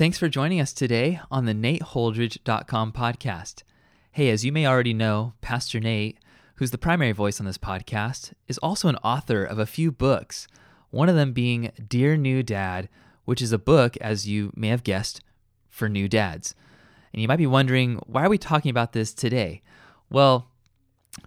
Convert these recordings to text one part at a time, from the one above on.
Thanks for joining us today on the NateHoldridge.com podcast. Hey, as you may already know, Pastor Nate, who's the primary voice on this podcast, is also an author of a few books, one of them being Dear New Dad, which is a book, as you may have guessed, for new dads. And you might be wondering, why are we talking about this today? Well,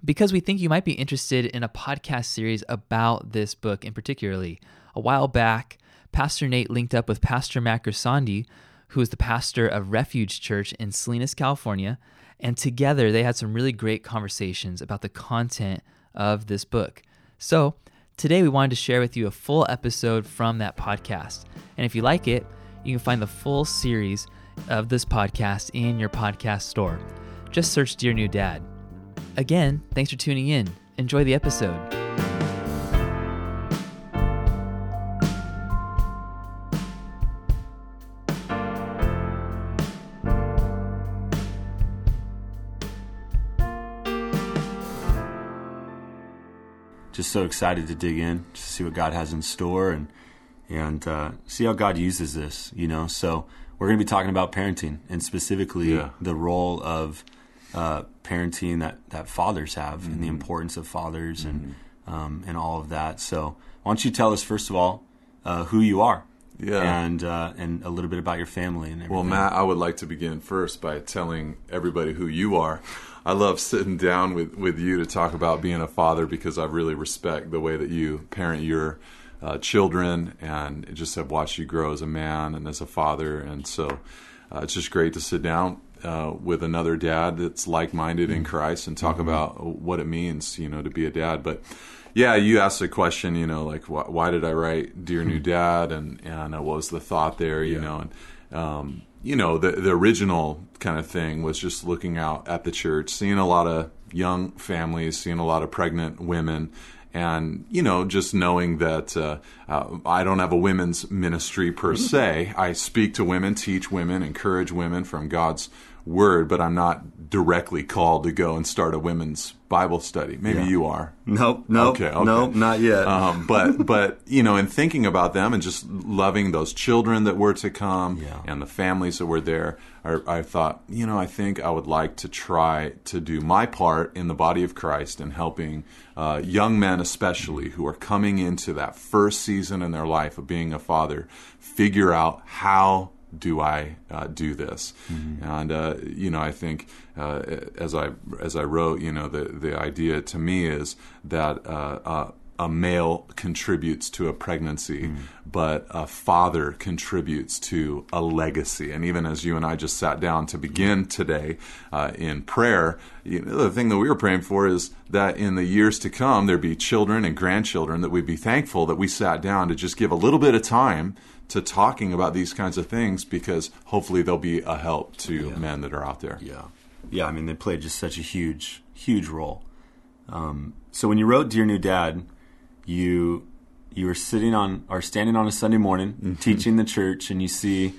because we think you might be interested in a podcast series about this book in particularly. A while back, Pastor Nate linked up with Pastor Matt who is the pastor of Refuge Church in Salinas, California, and together they had some really great conversations about the content of this book. So, today we wanted to share with you a full episode from that podcast. And if you like it, you can find the full series of this podcast in your podcast store. Just search Dear New Dad. Again, thanks for tuning in. Enjoy the episode. So excited to dig in to see what God has in store and and uh, see how God uses this. You know, so we're going to be talking about parenting and specifically Yeah. the role of uh, parenting that that fathers have and the Mm-hmm. importance of fathers and um, and all of that. So why don't you tell us first of all uh, who you are? Yeah. and uh, and a little bit about your family and everything. Well, Matt, I would like to begin first by telling everybody who you are. I love sitting down with, with you to talk about being a father because I really respect the way that you parent your uh, children and just have watched you grow as a man and as a father. And so uh, it's just great to sit down uh, with another dad that's like minded in Christ and talk about what it means, you know, to be a dad. But yeah, you asked a question, you know, like why, why did I write "Dear New Dad" and and uh, what was the thought there, you know, and um, you know the the original kind of thing was just looking out at the church, seeing a lot of young families, seeing a lot of pregnant women, and you know just knowing that uh, uh, I don't have a women's ministry per se. I speak to women, teach women, encourage women from God's word, but I'm not directly called to go and start a women's Bible study. Maybe Yeah. you are. nope, nope, Okay, okay. nope, not yet. Um, but but you know, in thinking about them and just loving those children that were to come Yeah. and the families that were there, I, I thought, you know, I think I would like to try to do my part in the body of Christ in helping uh, young men, especially who are coming into that first season in their life of being a father, figure out how do I uh, do this? And uh, you know, I think uh, as I as I wrote, you know, the the idea to me is that uh, uh, a male contributes to a pregnancy, but a father contributes to a legacy. And even as you and I just sat down to begin today uh, in prayer, you know, the thing that we were praying for is that in the years to come, there be children and grandchildren that we'd be thankful that we sat down to just give a little bit of time to talking about these kinds of things because hopefully they'll be a help to men that are out there. Yeah, yeah. I mean, they played just such a huge, huge role. Um, so when you wrote "Dear New Dad," you you were sitting on or standing on a Sunday morning Mm-hmm. teaching the church, and you see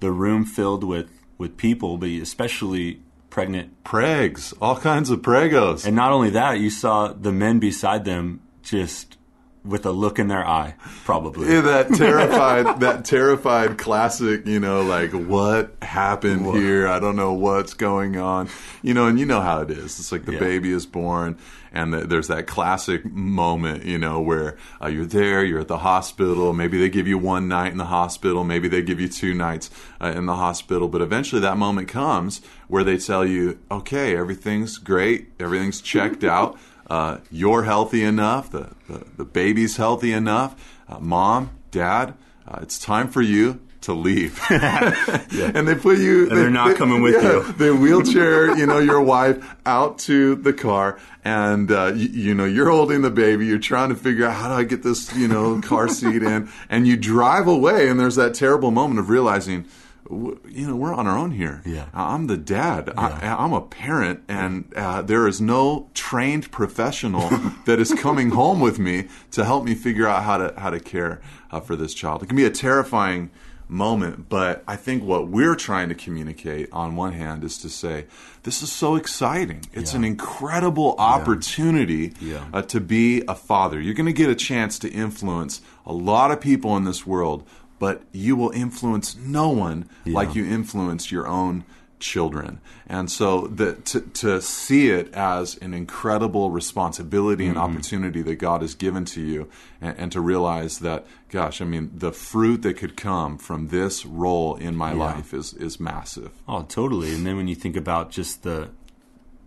the room filled with with people, but especially pregnant. Pregs, all kinds of pregos. And not only that, you saw the men beside them just with a look in their eye, probably. Yeah, that terrified, that terrified classic, you know, like what happened here? I don't know what's going on, you know, and you know how it is. It's like the Yeah. baby is born, and the, there's that classic moment, you know, where uh, you're there, you're at the hospital. Maybe they give you one night in the hospital, maybe they give you two nights uh, in the hospital, but eventually that moment comes where they tell you, okay, everything's great, everything's checked out. Uh, you're healthy enough. The, the, the baby's healthy enough. Uh, Mom, Dad, uh, it's time for you to leave. And they put you. And they're not coming with you. They wheelchair, you know, your wife out to the car, and uh, you, you know you're holding the baby. You're trying to figure out how do I get this, you know, car seat in, and you drive away. And there's that terrible moment of realizing. You know, we're on our own here. Yeah. I'm the dad. I, I'm a parent, and uh, there is no trained professional that is coming home with me to help me figure out how to how to care uh, for this child. It can be a terrifying moment, but I think what we're trying to communicate on one hand is to say this is so exciting. It's Yeah. an incredible opportunity Yeah. uh, to be a father. You're going to get a chance to influence a lot of people in this world but you will influence no one Yeah. like you influence your own children. And so the, to, to see it as an incredible responsibility and mm-hmm. opportunity that God has given to you, and, and to realize that, gosh, I mean, the fruit that could come from this role in my life is, is massive. Oh, totally. And then when you think about just the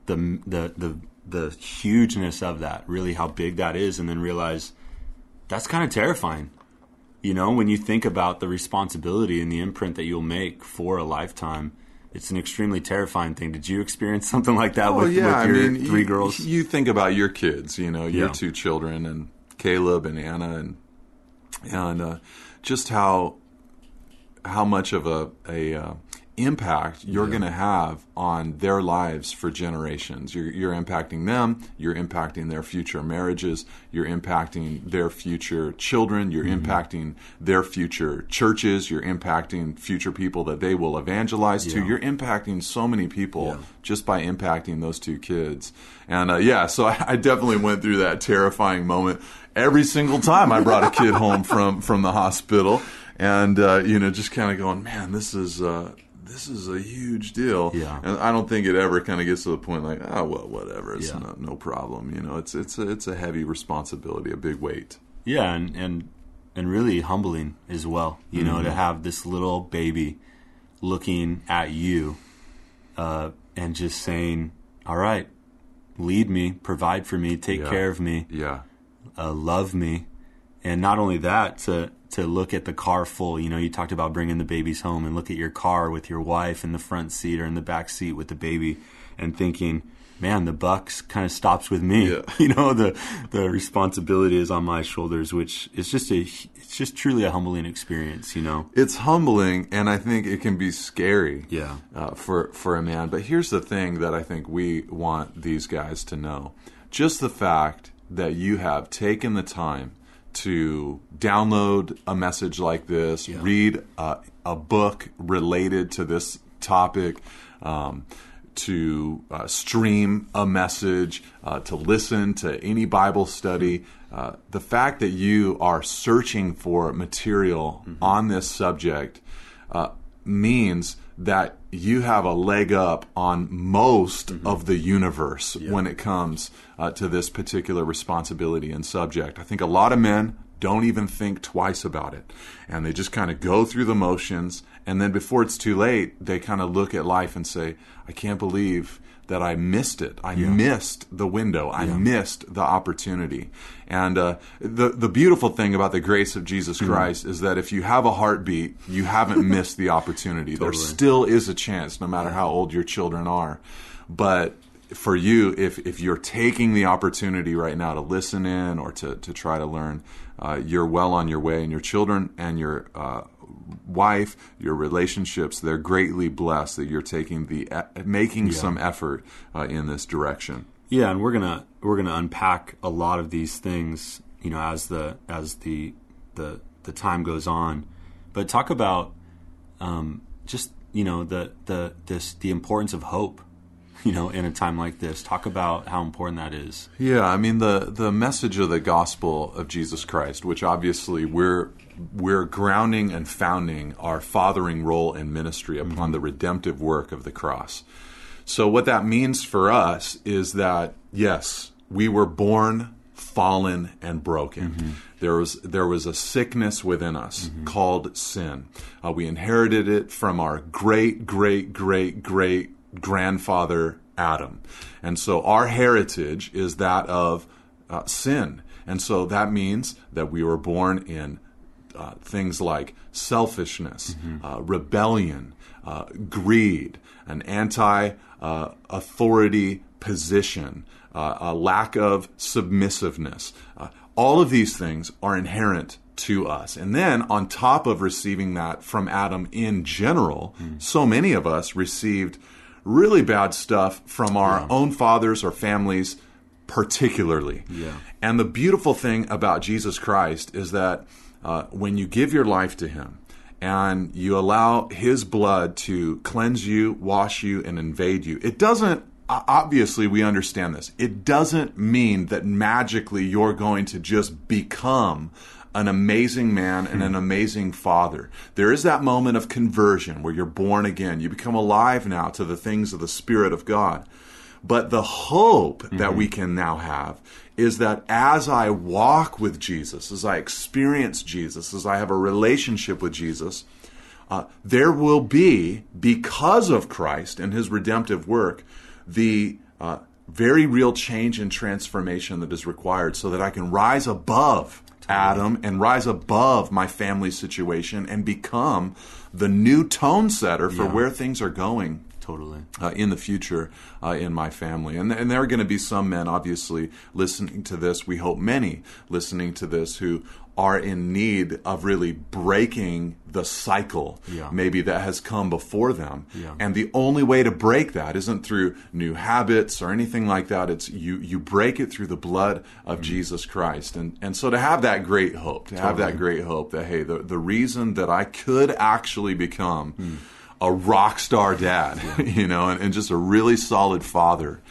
the the the the hugeness of that, really how big that is, and then realize that's kind of terrifying. You know, when you think about the responsibility and the imprint that you'll make for a lifetime, it's an extremely terrifying thing. Did you experience something like that with, with your three you, girls? You think about your kids, you know, your Yeah. two children, and Caleb and Anna, and and uh, just how how much of a a uh, impact you're going to have on their lives for generations. You're, you're impacting them. You're impacting their future marriages. You're impacting their future children. You're Mm-hmm. impacting their future churches. You're impacting future people that they will evangelize to. You're impacting so many people Yeah. just by impacting those two kids. And uh, yeah, so I, I definitely went through that terrifying moment every single time I brought a kid home from from the hospital, and uh, you know, just kind of going, man, this is. Uh, this is a huge deal, Yeah. and I don't think it ever kind of gets to the point like, oh well, whatever, it's Yeah. no, no problem. You know, it's it's a, it's a heavy responsibility, a big weight. Yeah, and and and really humbling as well. You know, to have this little baby looking at you, uh, and just saying, "All right, lead me, provide for me, take Yeah. care of me, Yeah, uh, love me," and not only that, to to look at the car full. You know, you talked about bringing the babies home and look at your car with your wife in the front seat or in the back seat with the baby, and thinking. Man, the bucks kind of stops with me. Yeah. You know, the the responsibility is on my shoulders, which is just a it's just truly a humbling experience. You know. it's humbling, and I think it can be scary. Yeah. uh, for for a man. But here's the thing that I think we want these guys to know: just the fact that you have taken the time to download a message like this, read uh, a book related to this topic. Um, to uh, stream a message, uh, to listen to any Bible study. Uh, the fact that you are searching for material on this subject uh, means that you have a leg up on most of the universe when it comes uh, to this particular responsibility and subject. I think a lot of men don't even think twice about it. And they just kind of go through the motions. And then before it's too late, they kind of look at life and say, I can't believe that I missed it. I missed the window. I missed the opportunity. And uh, the the beautiful thing about the grace of Jesus Christ is that if you have a heartbeat, you haven't missed the opportunity. There still is a chance, no matter how old your children are. But for you, if if you're taking the opportunity right now to listen in or to to try to learn, uh, you're well on your way, and your children and your uh, wife, your relationships, they're greatly blessed that you're taking the making some effort uh, in this direction. Yeah, and we're gonna we're gonna unpack a lot of these things, you know, as the as the the the time goes on. But talk about um, just you know the the this the importance of hope, you know, in a time like this. Talk about how important that is. Yeah, I mean the the message of the gospel of Jesus Christ, which obviously we're we're grounding and founding our fathering role in ministry upon the redemptive work of the cross. So what that means for us is that yes, we were born fallen and broken. There was there was a sickness within us called sin. Uh, we inherited it from our great great great great grandfather Adam, and so our heritage is that of uh, sin. And so that means that we were born in uh, things like selfishness, uh, rebellion, uh, greed, an anti uh, authority position, uh, a lack of submissiveness. Uh, all of these things are inherent to us. And then, on top of receiving that from Adam in general, so many of us received really bad stuff from our own fathers or families, particularly. Yeah. And the beautiful thing about Jesus Christ is that uh, when you give your life to Him and you allow His blood to cleanse you, wash you, and invade you, it doesn't. Obviously, we understand this. It doesn't mean that magically you're going to just become an amazing man and an amazing father. There is that moment of conversion where you're born again. You become alive now to the things of the Spirit of God. But the hope mm-hmm. that we can now have is that as I walk with Jesus, as I experience Jesus, as I have a relationship with Jesus, uh, there will be, because of Christ and his redemptive work, the uh, very real change and transformation that is required so that I can rise above Adam and rise above my family situation and become the new tone setter for yeah. where things are going totally uh, in the future uh, in my family and, and there are going to be some men obviously listening to this we hope many listening to this who are in need of really breaking the cycle yeah. maybe that has come before them yeah. and the only way to break that isn't through new habits or anything like that it's you you break it through the blood of mm-hmm. Jesus Christ and and so to have that great hope to totally. have that great hope that hey the the reason that I could actually become mm a rock star dad, you know, and, and, just a really solid father,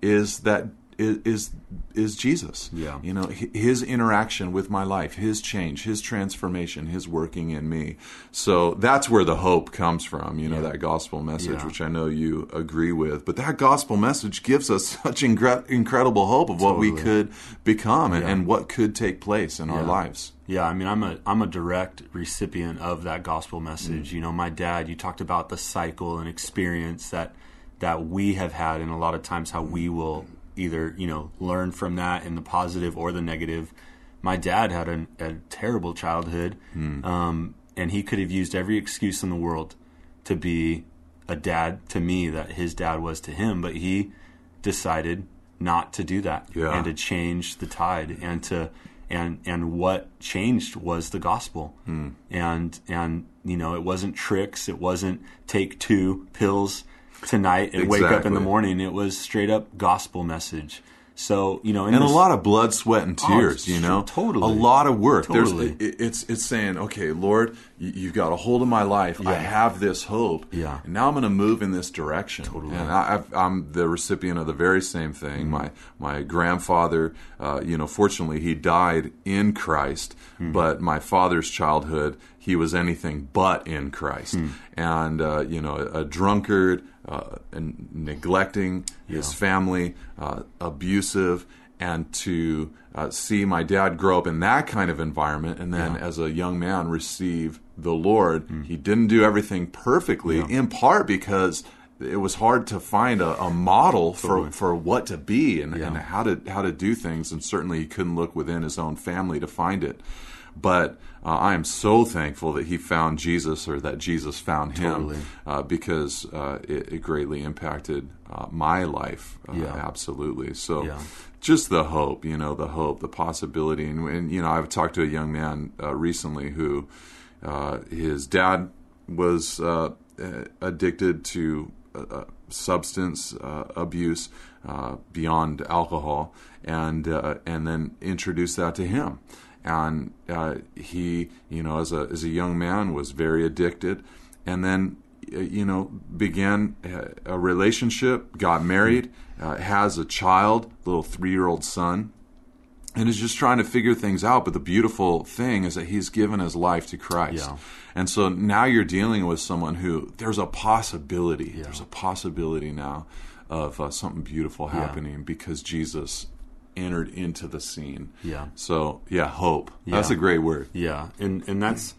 is that is is Jesus. Yeah. You know, his interaction with my life, his change, his transformation, his working in me. So that's where the hope comes from, you know, yeah. that gospel message, yeah. which I know you agree with. But that gospel message gives us such incre- incredible hope of totally. what we could become and, yeah. and, what could take place in our lives. Yeah, I mean, I'm a I'm a direct recipient of that gospel message. Mm. You know, my dad. You talked about the cycle and experience that that we have had, and a lot of times how we will either you know learn from that in the positive or the negative. My dad had an, a terrible childhood, mm. um, and he could have used every excuse in the world to be a dad to me that his dad was to him, but he decided not to do that yeah. and to change the tide and to and and what changed was the gospel mm. and and you know it wasn't tricks it wasn't take two pills tonight and exactly. wake up in the morning it was straight up gospel message so you know, and this, a lot of blood, sweat, and oh, tears. Oh, you know, totally, a lot of work. Totally. There's, it's it's saying, okay, Lord, you've got a hold of my life. Yeah. I have this hope. Yeah. And now I'm going to move in this direction. Totally. And I, am the recipient of the very same thing. Mm-hmm. My my grandfather, uh, you know, fortunately he died in Christ, mm-hmm. but my father's childhood, he was anything but in Christ, mm-hmm. and uh, you know, a, a drunkard uh, and neglecting yeah. his family, uh, abusive, and to uh, see my dad grow up in that kind of environment, and then yeah. as a young man receive the Lord. Mm. He didn't do everything perfectly, yeah. in part because it was hard to find a, a model for, for what to be and, and how to how to do things, and certainly he couldn't look within his own family to find it. But uh, I am so thankful that he found Jesus or that Jesus found him totally. uh, because uh, it, it, greatly impacted uh, my life. Uh, yeah. Absolutely. So yeah. just the hope, you know, the hope, the possibility. And, and you know, I've talked to a young man uh, recently who his dad was addicted to substance abuse beyond alcohol and and then introduced that to him and uh, he, you know, as a as a young man, was very addicted, and then, uh, you know, began a relationship, got married, uh, has a child, little three year old son, and is just trying to figure things out. But the beautiful thing is that he's given his life to Christ. Yeah. And so now you're dealing with someone who there's a possibility. Yeah. There's a possibility now of uh, something beautiful happening yeah. because Jesus entered into the scene. Yeah. So yeah, hope. Yeah. That's a great word. Yeah, and and that's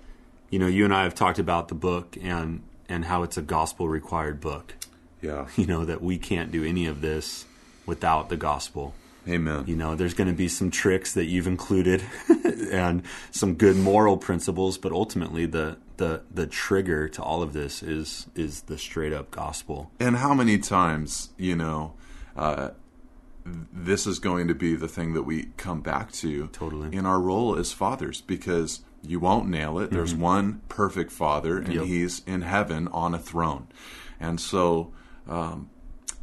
you know you and I have talked about the book and and how it's a gospel required book. Yeah. You know that we can't do any of this without the gospel. Amen. You know, there's going to be some tricks that you've included and some good moral principles, but ultimately the the the trigger to all of this is is the straight up gospel. And how many times, you know, uh, this is going to be the thing that we come back to totally in our role as fathers because you won't nail it. Mm-hmm. There's one perfect father, and yep. he's in heaven on a throne. And so um,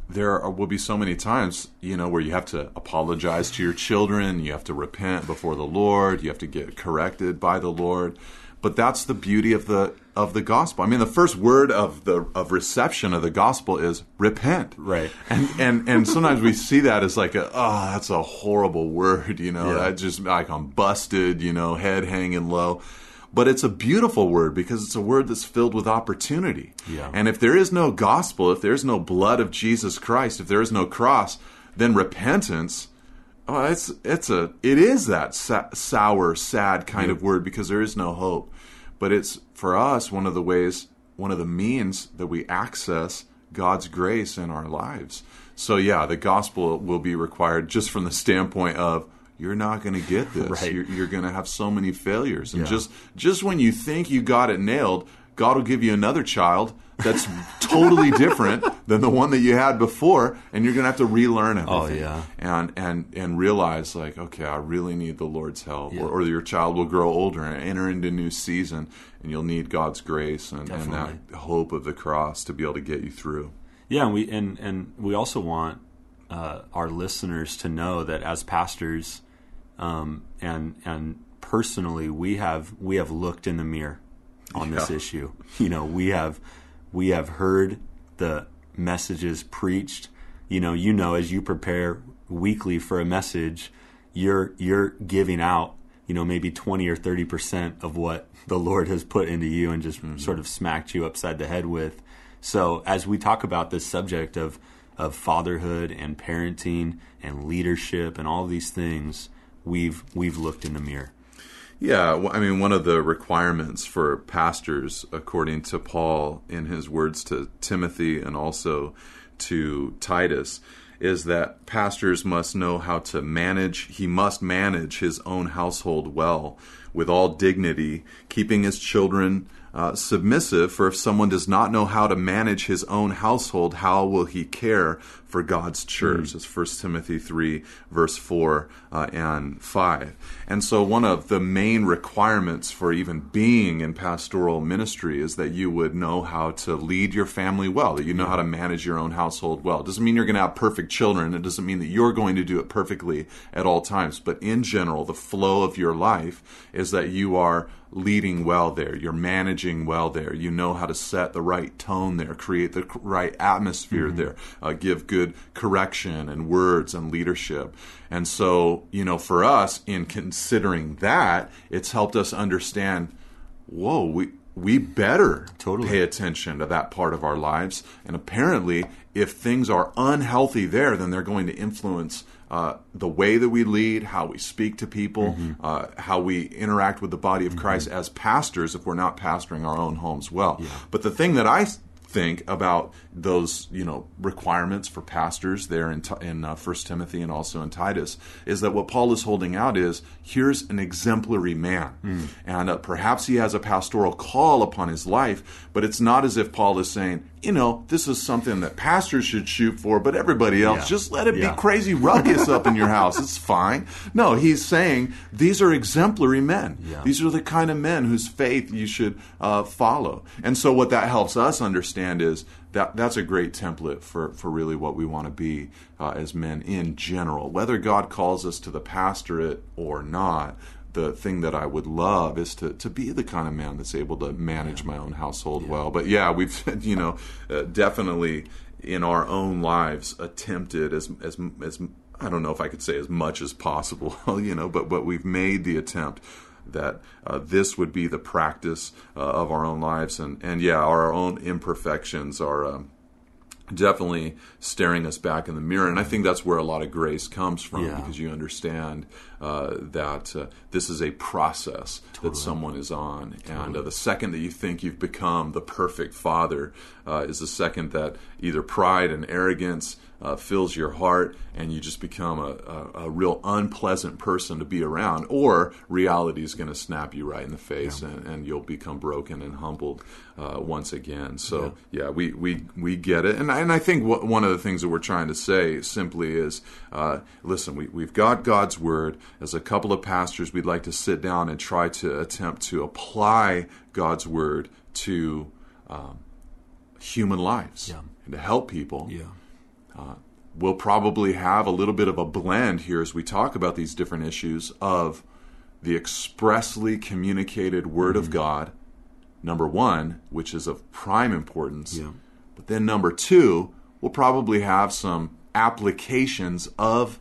there are, will be so many times, you know, where you have to apologize to your children, you have to repent before the Lord, you have to get corrected by the Lord. But that's the beauty of the of the gospel. I mean, the first word of the of reception of the gospel is repent. Right. And and and sometimes we see that as like a oh, that's a horrible word, you know. Yeah. That just like I'm busted, you know, head hanging low. But it's a beautiful word because it's a word that's filled with opportunity. Yeah. And if there is no gospel, if there's no blood of Jesus Christ, if there is no cross, then repentance Oh, it's it's a it is that sa- sour, sad kind of word because there is no hope. But it's for us one of the ways, one of the means that we access God's grace in our lives. So yeah, the gospel will be required just from the standpoint of you're not going to get this. Right. You're, you're going to have so many failures, and Yeah. just just when you think you got it nailed, God will give you another child that's totally different than the one that you had before, and you're going to have to relearn everything. Oh, yeah. and and and realize like okay i really need the lord's help. Yeah. or, or your child will grow older and enter into a new season and you'll need god's grace and, and that hope of the cross to be able to get you through. Yeah, and we and and we also want uh, our listeners to know that as pastors, um, and and personally, we have we have looked in the mirror on this Yeah. issue. You know, we have we have heard the messages preached. You know, you know, as you prepare weekly for a message, you're you're giving out. You know, maybe twenty or thirty percent of what the Lord has put into you, and just mm-hmm. sort of smacked you upside the head with. So as we talk about this subject of of fatherhood and parenting and leadership and all these things, we've we've looked in the mirror. Yeah, I mean, one of the requirements for pastors, according to Paul in his words to Timothy and also to Titus, is that pastors must know how to manage, he must manage his own household well, with all dignity, keeping his children uh, submissive. For if someone does not know how to manage his own household, how will he care for God's church? It's 1 Timothy 3, verse 4 uh, and 5. And so, one of the main requirements for even being in pastoral ministry is that you would know how to lead your family well, that you know how to manage your own household well. It doesn't mean you're going to have perfect children, it doesn't mean that you're going to do it perfectly at all times, but in general, the flow of your life is that you are leading well there. You're managing well there. You know how to set the right tone there, create the right atmosphere there, uh, give good correction and words and leadership. And so, you know, for us, in considering that, it's helped us understand whoa, we, we better Totally. pay attention to that part of our lives. And apparently, if things are unhealthy there, then they're going to influence uh, the way that we lead, how we speak to people, uh, how we interact with the body of Christ as pastors if we're not pastoring our own homes well. Yeah. But the thing that I think about those you know requirements for pastors there in, in uh, First Timothy and also in Titus is that what Paul is holding out is here's an exemplary man and uh, perhaps he has a pastoral call upon his life but it's not as if Paul is saying you know this is something that pastors should shoot for but everybody else Yeah. just let it Yeah. be crazy ruckus up in your house it's fine no he's saying these are exemplary men Yeah. these are the kind of men whose faith you should uh, follow. And so, what that helps us understand is that that's a great template for, for really what we want to be uh, as men in general. Whether God calls us to the pastorate or not, the thing that I would love is to, to be the kind of man that's able to manage my own household well. But yeah, we've, you know, uh, definitely in our own lives attempted as, as, as, I don't know if I could say as much as possible, you know, but, but we've made the attempt that uh, this would be the practice uh, of our own lives. And, and yeah, our own imperfections are um, definitely staring us back in the mirror. And I think that's where a lot of grace comes from Yeah. because you understand uh, that uh, this is a process that someone is on. And uh, the second that you think you've become the perfect father uh, is the second that either pride and arrogance uh, fills your heart and you just become a, a, a real unpleasant person to be around, or reality is going to snap you right in the face and, and you'll become broken and humbled uh, once again. So, yeah, we, we, we get it. And, I- and I think one of the things that we're trying to say simply is uh, listen, we, we've got God's word. As a couple of pastors, we'd like to sit down and try to attempt to apply God's word to um, human lives Yeah. and to help people Yeah. We'll probably have a little bit of a blend here as we talk about these different issues of the expressly communicated Word of God number one, which is of prime importance. Yeah. But then number two, we'll probably have some applications of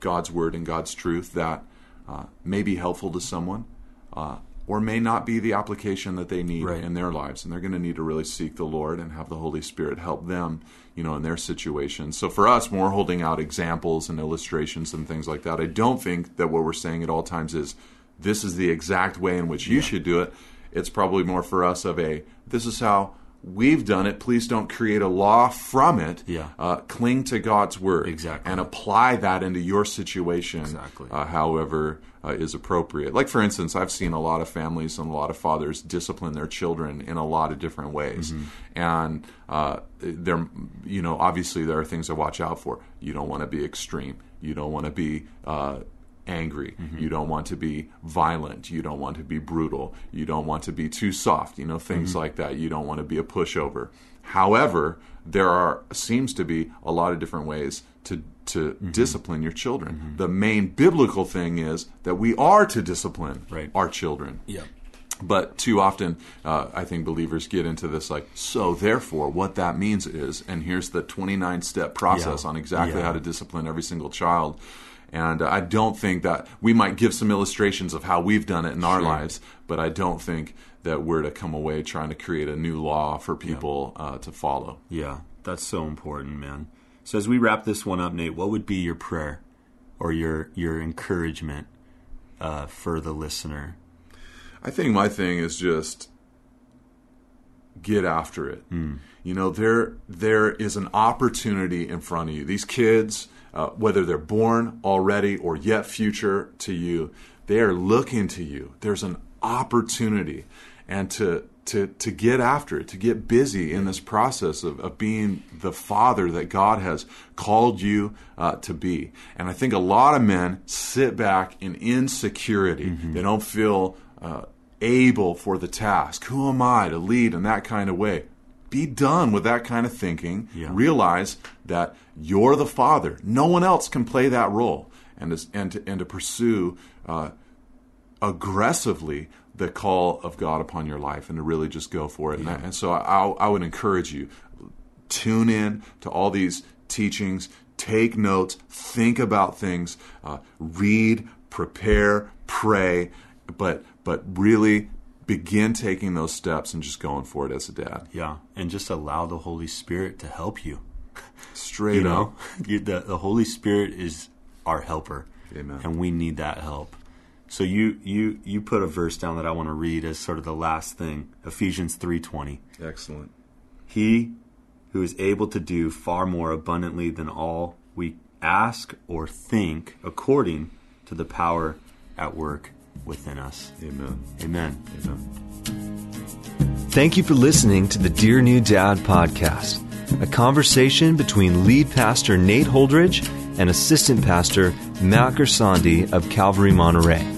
God's word and God's truth that uh, may be helpful to someone. Uh, or may not be the application that they need Right. in their lives and they're going to need to really seek the lord and have the holy spirit help them you know in their situation. So for us more holding out examples and illustrations and things like that i don't think that what we're saying at all times is this is the exact way in which you should do it. It's probably more for us of a this is how we've done it please don't create a law from it Yeah. uh, cling to god's word Exactly. and apply that into your situation Exactly. uh, however uh, is appropriate. Like, for instance, I've seen a lot of families and a lot of fathers discipline their children in a lot of different ways. And uh, there, you know, obviously there are things to watch out for. You don't want to be extreme. You don't want to be angry. You don't want to be violent. You don't want to be brutal. You don't want to be too soft. You know, things mm-hmm. like that. You don't want to be a pushover. However, there are seems to be a lot of different ways to to mm-hmm. discipline your children. Mm-hmm. The main biblical thing is that we are to discipline Right. our children. Yeah. But too often, uh, I think believers get into this like, so therefore, what that means is, and here's the 29 step process Yeah. on exactly Yeah. how to discipline every single child. And uh, I don't think that we might give some illustrations of how we've done it in our Sure. lives, but I don't think that we're to come away trying to create a new law for people uh, to follow. Yeah, that's so important, man. So as we wrap this one up, Nate, what would be your prayer or your your encouragement uh, for the listener? I think my thing is just get after it. You know, there there is an opportunity in front of you. These kids, uh, whether they're born already or yet future to you, they are looking to you. There's an opportunity, and to to to get after it, to get busy in this process of, of being the father that God has called you uh, to be. And I think a lot of men sit back in insecurity. They don't feel uh, able for the task. Who am I to lead in that kind of way? Be done with that kind of thinking. Yeah. Realize that you're the father. No one else can play that role, and to, and to, and to pursue uh, aggressively the call of God upon your life, and to really just go for it. And, I- and so I, I would encourage you tune in to all these teachings, take notes, think about things, uh, read, prepare, pray, but but really begin taking those steps and just going for it as a dad. Yeah, and just allow the Holy Spirit to help you. Straight You know, up. The the Holy Spirit is our helper, Amen. and we need that help. So you you you put a verse down that I want to read as sort of the last thing, Ephesians three twenty. Excellent. He who is able to do far more abundantly than all we ask or think, according to the power at work within us. Amen. Amen. Amen. Thank you for listening to the Dear New Dad podcast, a conversation between lead pastor Nate Holdridge and assistant pastor Matt Gersandi of Calvary Monterey.